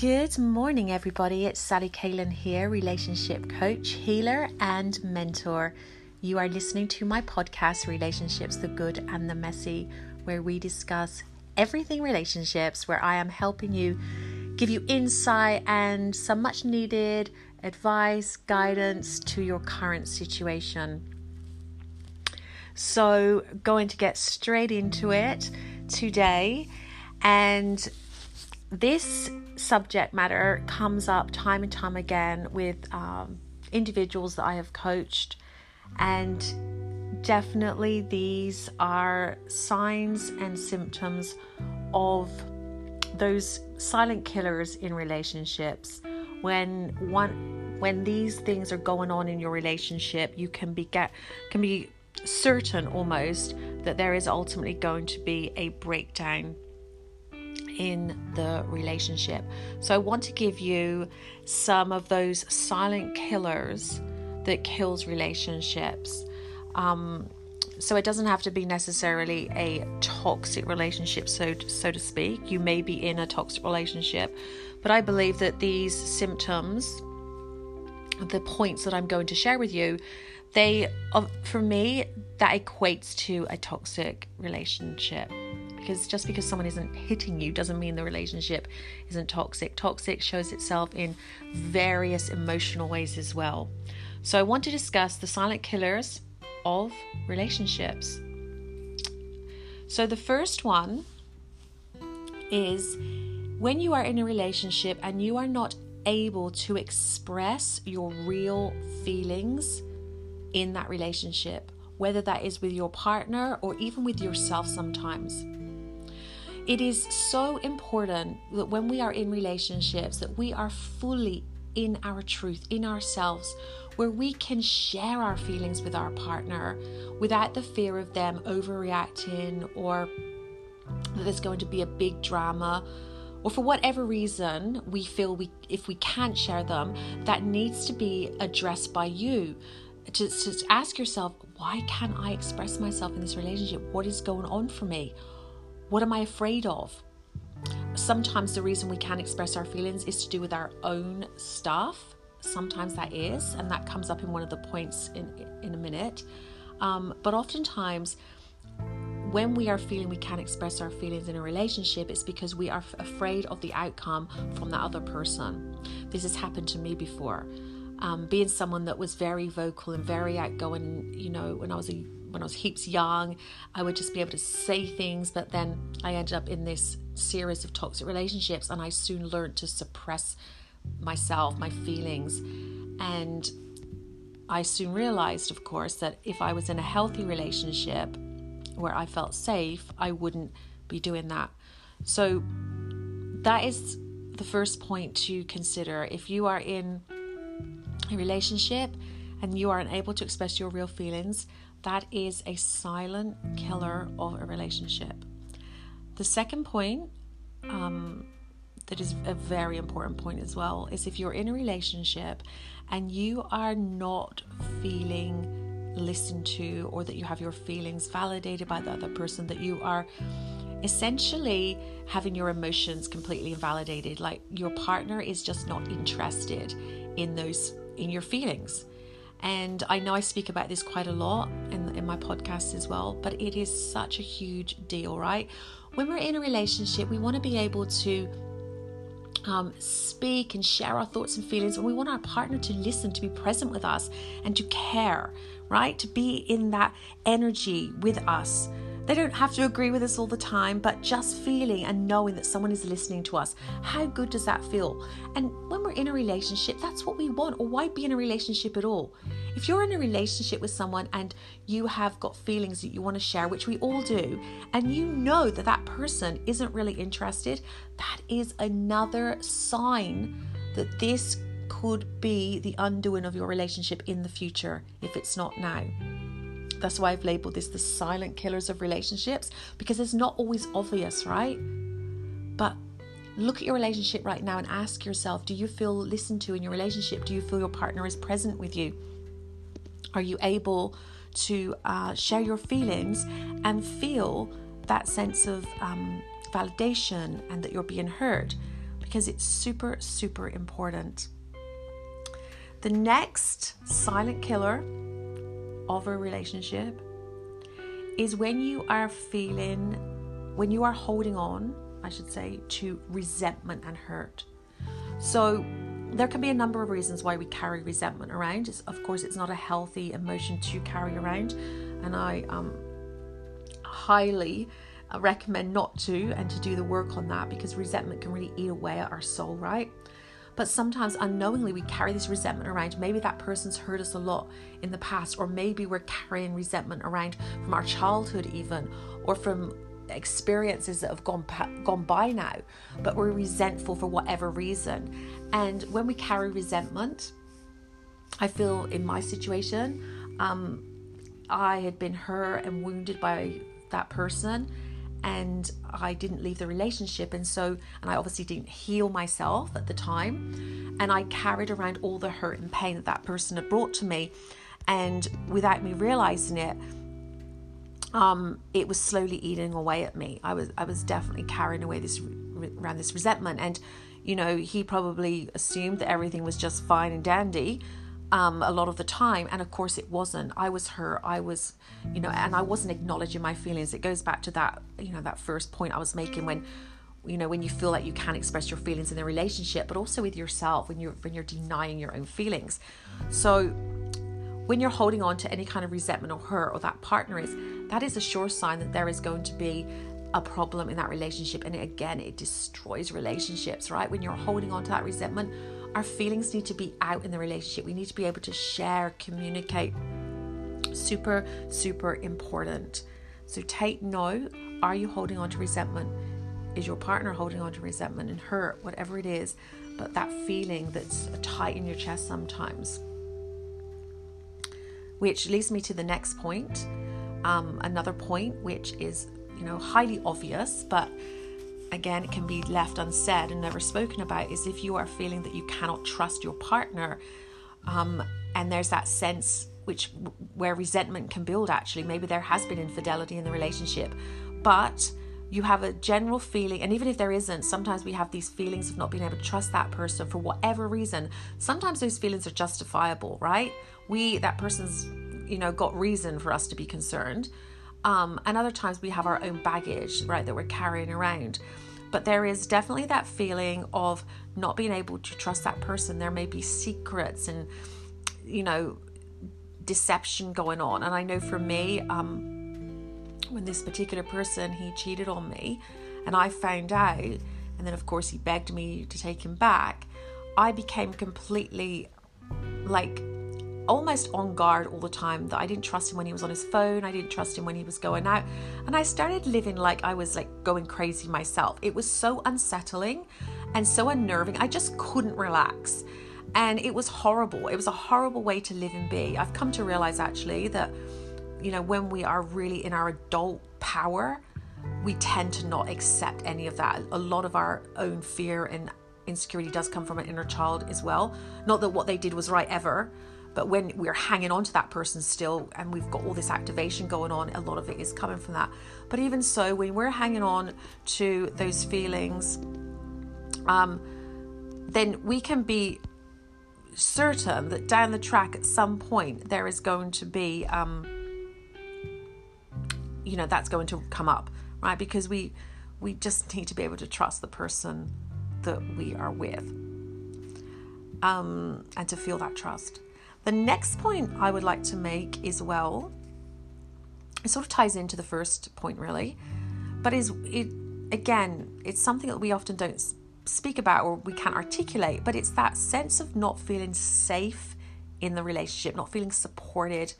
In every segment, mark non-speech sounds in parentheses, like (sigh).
Good morning, everybody. It's Sally Calen here, relationship coach, healer, and mentor. You are listening to my podcast, Relationships the Good and the Messy, where we discuss everything relationships, where I am helping you give you insight and some much needed advice, guidance to your current situation. So, going to get straight into it today. And this subject matter comes up time and time again with um, individuals that I have coached, and definitely these are signs and symptoms of those silent killers in relationships. When one when these things are going on in your relationship you can be get can be certain almost that there is ultimately going to be a breakdown in the relationship. So, I want to give you some of those silent killers that kills relationships. Um, so it doesn't have to be necessarily a toxic relationship, so so to speak. You may be in a toxic relationship, but I believe that these symptoms, the points that I'm going to share with you, they, for me, that equates to a toxic relationship because just because someone isn't hitting you doesn't mean the relationship isn't toxic. Toxic shows itself in various emotional ways as well. So, I want to discuss the silent killers of relationships. So, the first one is when you are in a relationship and you are not able to express your real feelings in that relationship, whether that is with your partner or even with yourself sometimes. It is so important that when we are in relationships that we are fully in our truth, in ourselves, where we can share our feelings with our partner without the fear of them overreacting or that there's going to be a big drama. Or for whatever reason we feel we if we can't share them that needs to be addressed by you. To, to ask yourself why can't i express myself in this relationship? What is going on for me what am I afraid of? Sometimes the reason we can't express our feelings is to do with our own stuff. Sometimes that is, and that comes up in one of the points in in a minute. Um, but oftentimes, when we are feeling we can't express our feelings in a relationship, it's because we are f- afraid of the outcome from that other person. This has happened to me before. Um, being someone that was very vocal and very outgoing, you know, when I was a when I was heaps young, I would just be able to say things, but then I ended up in this series of toxic relationships and I soon learned to suppress myself, my feelings. And I soon realized, of course, that if I was in a healthy relationship where I felt safe, I wouldn't be doing that. So that is the first point to consider. If you are in a relationship and you are unable to express your real feelings, that is a silent killer of a relationship. The second point, um, that is a very important point as well, is if you're in a relationship and you are not feeling listened to or that you have your feelings validated by the other person, that you are essentially having your emotions completely invalidated, like your partner is just not interested in those in your feelings and I know I speak about this quite a lot in, in my podcast as well, but it is such a huge deal, right? When we're in a relationship, we want to be able to um, speak and share our thoughts and feelings, and we want our partner to listen, to be present with us, and to care, right? To be in that energy with us. They don't have to agree with us all the time, but just feeling and knowing that someone is listening to us. How good does that feel? And when we're in a relationship, that's what we want. Or why be in a relationship at all? If you're in a relationship with someone and you have got feelings that you want to share, which we all do, and you know that that person isn't really interested, that is another sign that this could be the undoing of your relationship in the future if it's not now. That's why I've labeled this the silent killers of relationships because it's not always obvious, right? But look at your relationship right now and ask yourself do you feel listened to in your relationship? Do you feel your partner is present with you? Are you able to uh, share your feelings and feel that sense of um, validation and that you're being heard? because it's super, super important. The next silent killer of a relationship is when you are feeling, when you are holding on, I should say, to resentment and hurt. So, there can be a number of reasons why we carry resentment around. It's, of course, it's not a healthy emotion to carry around, and I um, highly recommend not to and to do the work on that because resentment can really eat away at our soul, right? But sometimes unknowingly we carry this resentment around. Maybe that person's hurt us a lot in the past, or maybe we're carrying resentment around from our childhood, even, or from experiences that have gone gone by now, but we're resentful for whatever reason. And when we carry resentment, I feel in my situation, um, I had been hurt and wounded by that person, and I didn't leave the relationship, and so and I obviously didn't heal myself at the time, and I carried around all the hurt and pain that that person had brought to me, and without me realizing it um, it was slowly eating away at me. I was I was definitely carrying away this around this resentment, and you know he probably assumed that everything was just fine and dandy. Um, a lot of the time, and of course it wasn't. I was hurt. I was, you know, and I wasn't acknowledging my feelings. It goes back to that, you know, that first point I was making when, you know, when you feel like you can't express your feelings in the relationship, but also with yourself when you're when you're denying your own feelings. So when you're holding on to any kind of resentment or hurt or that partner is, that is a sure sign that there is going to be a problem in that relationship. And again, it destroys relationships, right? When you're holding on to that resentment, our feelings need to be out in the relationship. We need to be able to share, communicate. Super, super important. So take note are you holding on to resentment? Is your partner holding on to resentment and hurt, whatever it is, but that feeling that's tight in your chest sometimes? which leads me to the next point. Um, another point, which is, you know, highly obvious, but again, it can be left unsaid and never spoken about, is if you are feeling that you cannot trust your partner, um, and there's that sense which where resentment can build. Actually, maybe there has been infidelity in the relationship, but you have a general feeling, and even if there isn't, sometimes we have these feelings of not being able to trust that person for whatever reason. Sometimes those feelings are justifiable, right? We, that person's, you know, got reason for us to be concerned. Um, and other times we have our own baggage, right, that we're carrying around. But there is definitely that feeling of not being able to trust that person. There may be secrets and, you know, deception going on. And I know for me, um, when this particular person he cheated on me and I found out and then of course he begged me to take him back I became completely like almost on guard all the time that I didn't trust him when he was on his phone. I didn't trust him when he was going out. And I started living like I was like going crazy myself. It was so unsettling and so unnerving. I just couldn't relax. And it was horrible. It was a horrible way to live and be. I've come to realize actually that you know, when we are really in our adult power, we tend to not accept any of that. A lot of our own fear and insecurity does come from an inner child as well. Not that what they did was right ever, but when we're hanging on to that person still and we've got all this activation going on, a lot of it is coming from that. But even so, when we're hanging on to those feelings, um, then we can be certain that down the track at some point there is going to be um, you know that's going to come up right because we we just need to be able to trust the person that we are with um, and to feel that trust the next point i would like to make is well it sort of ties into the first point really but is it again it's something that we often don't speak about or we can't articulate but it's that sense of not feeling safe in the relationship not feeling supported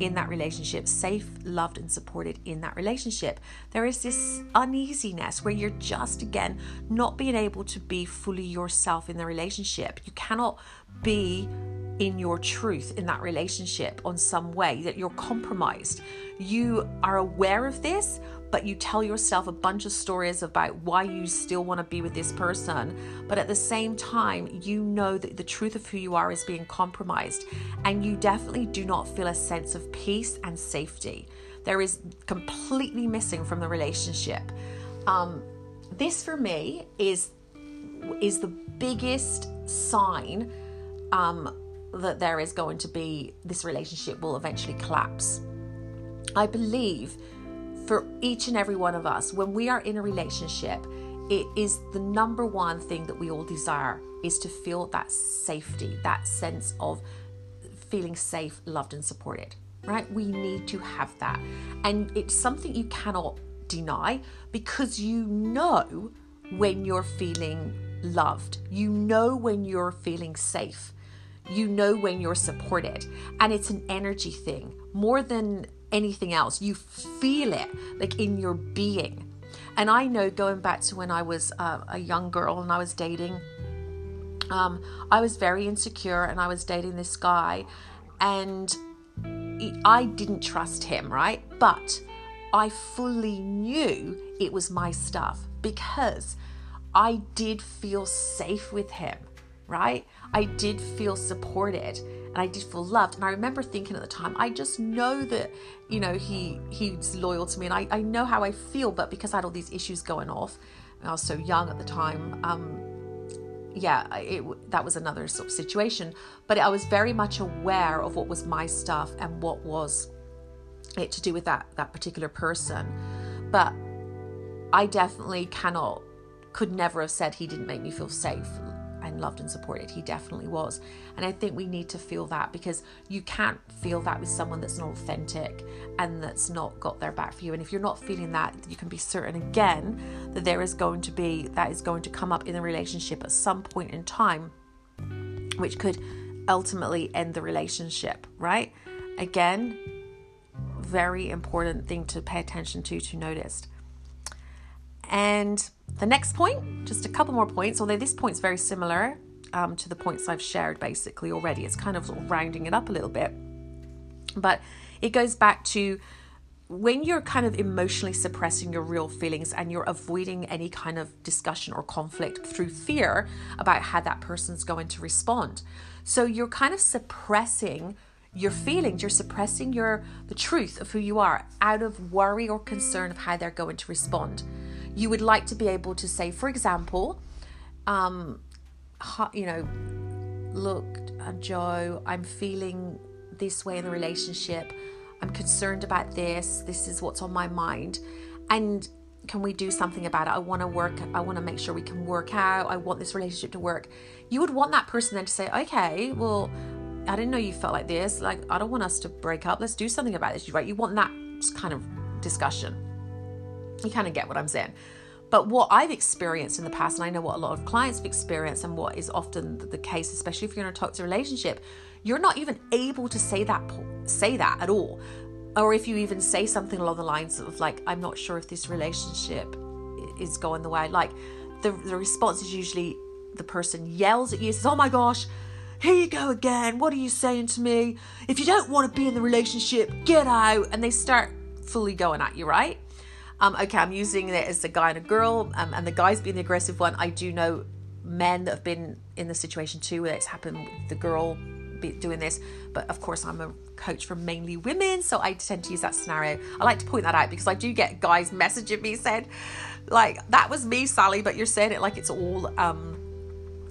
in that relationship, safe, loved, and supported in that relationship. There is this uneasiness where you're just, again, not being able to be fully yourself in the relationship. You cannot be in your truth in that relationship on some way that you're compromised. You are aware of this, but you tell yourself a bunch of stories about why you still want to be with this person. But at the same time, you know that the truth of who you are is being compromised, and you definitely do not feel a sense of peace and safety. There is completely missing from the relationship. Um, this for me is is the biggest sign um, that there is going to be this relationship will eventually collapse. I believe for each and every one of us, when we are in a relationship, it is the number one thing that we all desire is to feel that safety, that sense of feeling safe, loved, and supported, right? We need to have that. And it's something you cannot deny because you know when you're feeling loved, you know when you're feeling safe, you know when you're supported. And it's an energy thing more than anything else. You feel it like in your being. And I know going back to when I was uh, a young girl and I was dating, um, I was very insecure and I was dating this guy, and I didn't trust him, right? But I fully knew it was my stuff because I did feel safe with him, right? I did feel supported and I did feel loved. And I remember thinking at the time, I just know that, you know, he he's loyal to me and I, I know how I feel, but because I had all these issues going off, and I was so young at the time, um, yeah, it, that was another sort of situation. But I was very much aware of what was my stuff and what was it to do with that that particular person. But I definitely cannot, could never have said he didn't make me feel safe and loved and supported. He definitely was. And I think we need to feel that because you can't feel that with someone that's not authentic and that's not got their back for you. And if you're not feeling that, you can be certain again that there is going to be, that is going to come up in the relationship at some point in time, which could ultimately end the relationship, right? Again, very important thing to pay attention to, to notice. And the next point, just a couple more points, although this point's very similar um, to the points I've shared basically already. It's kind of, sort of rounding it up a little bit. But it goes back to when you're kind of emotionally suppressing your real feelings and you're avoiding any kind of discussion or conflict through fear about how that person's going to respond. So you're kind of suppressing your feelings you're suppressing your the truth of who you are out of worry or concern of how they're going to respond you would like to be able to say, for example, um, you know, look, uh, Joe, I'm feeling this way in the relationship. I'm concerned about this. This is what's on my mind. And can we do something about it? I want to work. I want to make sure we can work out. I want this relationship to work. You would want that person then to say, okay, well, I didn't know you felt like this. Like, I don't want us to break up. Let's do something about this. Right? You want that kind of discussion. You kind of get what I'm saying. But what I've experienced in the past, and I know what a lot of clients have experienced, and what is often the case, especially if you're in a toxic relationship, you're not even able to say that say that at all. Or if you even say something along the lines of like, "I'm not sure if this relationship is going the way I like," the the response is usually the person yells at you, says, "Oh my gosh." Here you go again. What are you saying to me? If you don't want to be in the relationship, get out. And they start fully going at you, right? Um, okay, I'm using it as a guy and a girl, um, and the guy's being the aggressive one. I do know men that have been in the situation too, where it's happened with the girl doing this. But of course, I'm a coach for mainly women, so I tend to use that scenario. I like to point that out because I do get guys messaging me saying, like, that was me, Sally, but you're saying it like it's all. Um,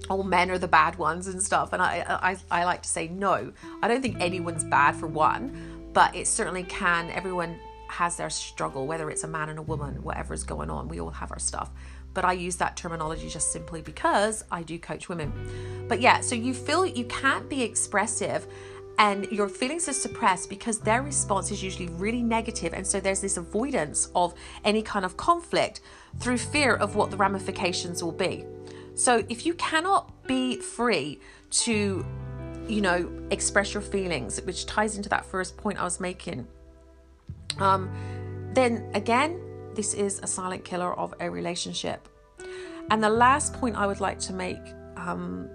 all men are the bad ones and stuff and I, I i like to say no i don't think anyone's bad for one but it certainly can everyone has their struggle, whether it's a man and a woman, whatever is going on, we all have our stuff. But I use that terminology just simply because I do coach women. But yeah, so you feel you can't be expressive and your feelings are suppressed because their response is usually really negative and so there's this avoidance of any kind of conflict through fear of what the ramifications will be so if you cannot be free to you know express your feelings which ties into that first point i was making um, then again, this is a silent killer of a relationship. And the last point I would like to make, um,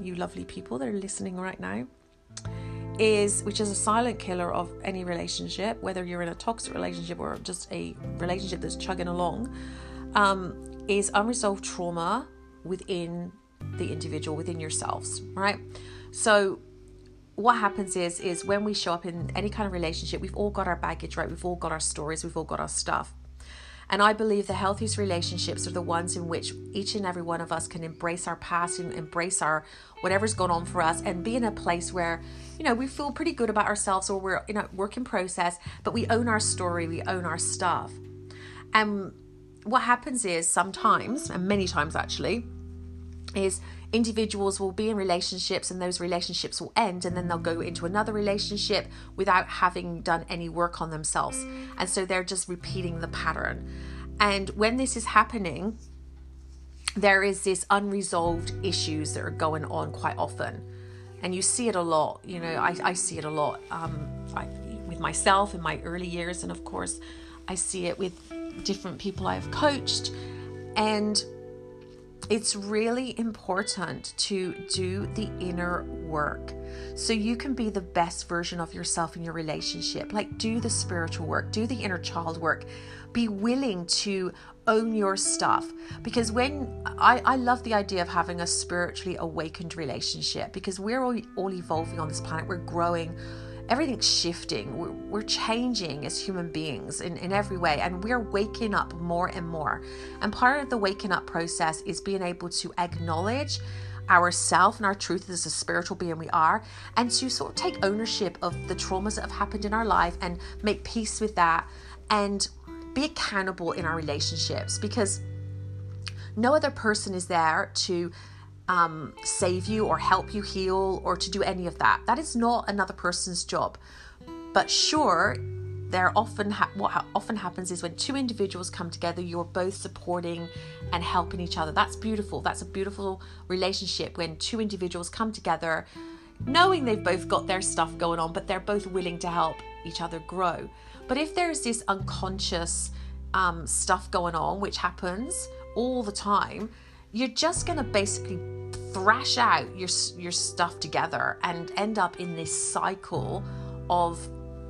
you lovely people that are listening right now, is which is a silent killer of any relationship, whether you're in a toxic relationship or just a relationship that's chugging along, um, is unresolved trauma within the individual, within yourselves, right? So what happens is is when we show up in any kind of relationship we've all got our baggage right we've all got our stories we've all got our stuff And I believe the healthiest relationships are the ones in which each and every one of us can embrace our past and embrace our whatever's going on for us and be in a place where, you know, we feel pretty good about ourselves or we're in a work in process, but we own our story, we own our stuff. And what happens is sometimes, and many times actually, is individuals will be in relationships and those relationships will end and then they'll go into another relationship without having done any work on themselves. And so they're just repeating the pattern. And when this is happening, there is this unresolved issues that are going on quite often. And you see it a lot, you know, I, I see it a lot um, I, with myself in my early years. And of course, I see it with different people I've coached. And it's really important to do the inner work so you can be the best version of yourself in your relationship. Like, do the spiritual work, do the inner child work. Be willing to own your stuff. Because when I, I love the idea of having a spiritually awakened relationship because we're all, all evolving on this planet, we're growing everything's shifting. We're, we're changing as human beings in, in every way, and we're waking up more and more. And part of the waking up process is being able to acknowledge ourself and our truth as a spiritual being we are, and to sort of take ownership of the traumas that have happened in our life and make peace with that and be accountable in our relationships because no other person is there to um, save you or help you heal or to do any of that. That is not another person's job. But sure, there often ha- what often happens is when two individuals come together, you're both supporting and helping each other. That's beautiful. That's a beautiful relationship when two individuals come together, knowing they've both got their stuff going on, but they're both willing to help each other grow. But if there's this unconscious um, stuff going on, which happens all the time, you're just going to basically thrash out your your stuff together and end up in this cycle of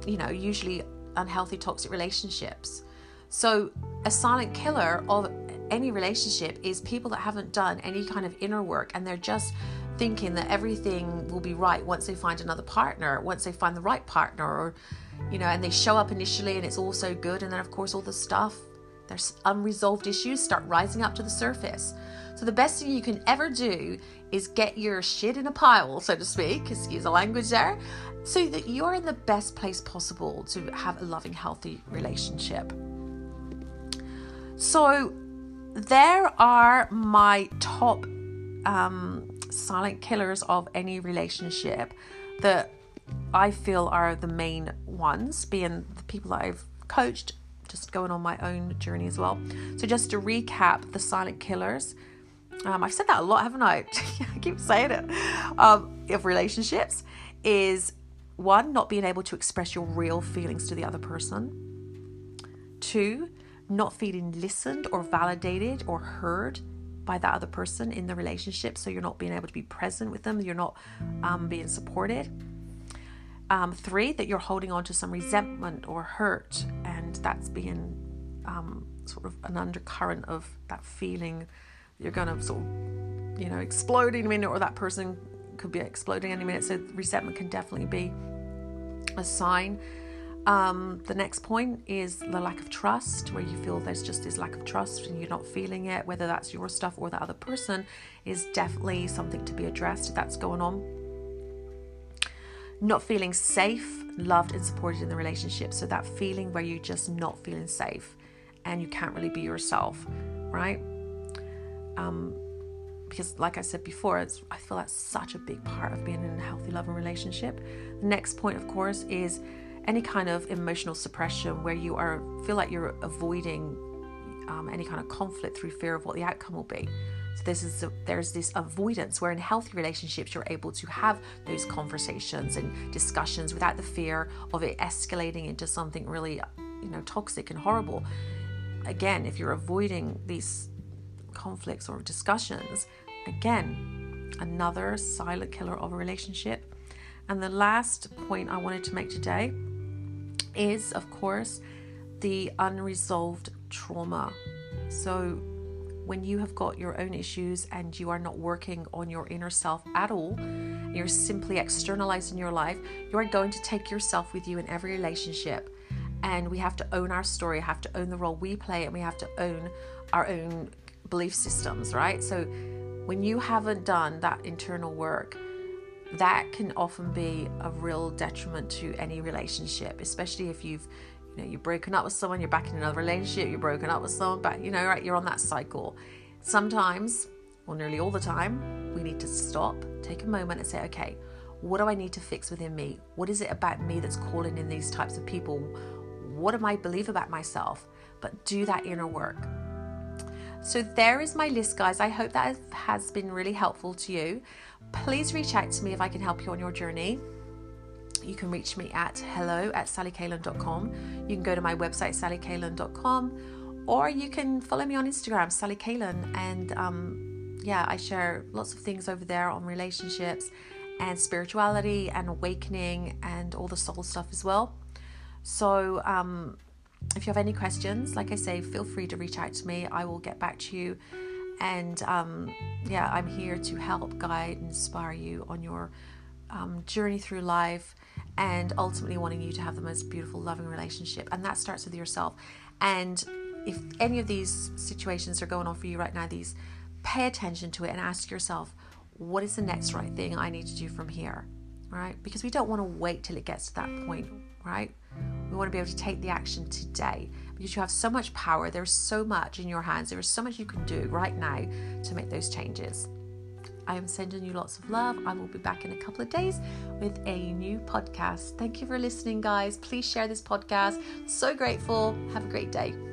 you know usually unhealthy toxic relationships. So a silent killer of any relationship is people that haven't done any kind of inner work and they're just thinking that everything will be right once they find another partner once they find the right partner or you know and they show up initially and it's all so good and then of course all the stuff there's unresolved issues start rising up to the surface so, the best thing you can ever do is get your shit in a pile, so to speak, excuse the language there, so that you're in the best place possible to have a loving, healthy relationship. So, there are my top um, silent killers of any relationship that I feel are the main ones, being the people that I've coached, just going on my own journey as well. So, just to recap the silent killers um, I've said that a lot, haven't I? (laughs) I keep saying it. Um, of relationships is one, not being able to express your real feelings to the other person. Two, not feeling listened or validated or heard by that other person in the relationship. So you're not being able to be present with them, you're not um, being supported. Um, three, that you're holding on to some resentment or hurt, and that's being um, sort of an undercurrent of that feeling you're going to sort of, you know, explode any minute, or that person could be exploding any minute. So resentment can definitely be a sign. Um, the next point is the lack of trust, where you feel there's just this lack of trust and you're not feeling it, whether that's your stuff or the other person, is definitely something to be addressed if that's going on. Not feeling safe, loved, and supported in the relationship. So, that feeling where you're just not feeling safe and you can't really be yourself, right? Um, because like I said before, it's, I feel that's such a big part of being in a healthy, loving relationship. The next point, of course, is any kind of emotional suppression where you are feel like you're avoiding um, any kind of conflict through fear of what the outcome will be. So this is a, there's this avoidance where in healthy relationships you're able to have those conversations and discussions without the fear of it escalating into something really, you know, toxic and horrible. Again, if you're avoiding these conflicts or discussions, again, another silent killer of a relationship. And the last point I wanted to make today is, of course, the unresolved trauma. So, when you have got your own issues and you are not working on your inner self at all, you're simply externalizing your life, you are going to take yourself with you in every relationship. and we have to own our story, have to own the role we play, and we have to own our own belief systems, right? So when you haven't done that internal work, that can often be a real detriment to any relationship, especially if you've you know you've broken up with someone, you're back in another relationship, you're broken up with someone, but you know, right, you're on that cycle. Sometimes, or nearly all the time, we need to stop, take a moment and say, okay, what do I need to fix within me? What is it about me that's calling in these types of people? What am I believe about myself? But do that inner work. So there is my list, guys. I hope that has been really helpful to you. Please reach out to me if I can help you on your journey. You can reach me at hello at sallycalen.com. You can go to my website, sallycalen.com, or you can follow me on Instagram, Sally Calen. And um, yeah, I share lots of things over there on relationships and spirituality and awakening and all the soul stuff as well. So, um, if you have any questions, like I say, feel free to reach out to me. I will get back to you. And um, yeah, I'm here to help, guide, inspire you on your um, journey through life and ultimately wanting you to have the most beautiful, loving relationship. And that starts with yourself. And if any of these situations are going on for you right now, these pay attention to it and ask yourself, what is the next right thing I need to do from here? Right? Because we don't want to wait till it gets to that point, right? We want to be able to take the action today because you have so much power. There's so much in your hands. There is so much you can do right now to make those changes. I am sending you lots of love. I will be back in a couple of days with a new podcast. Thank you for listening, guys. Please share this podcast. So grateful. Have a great day.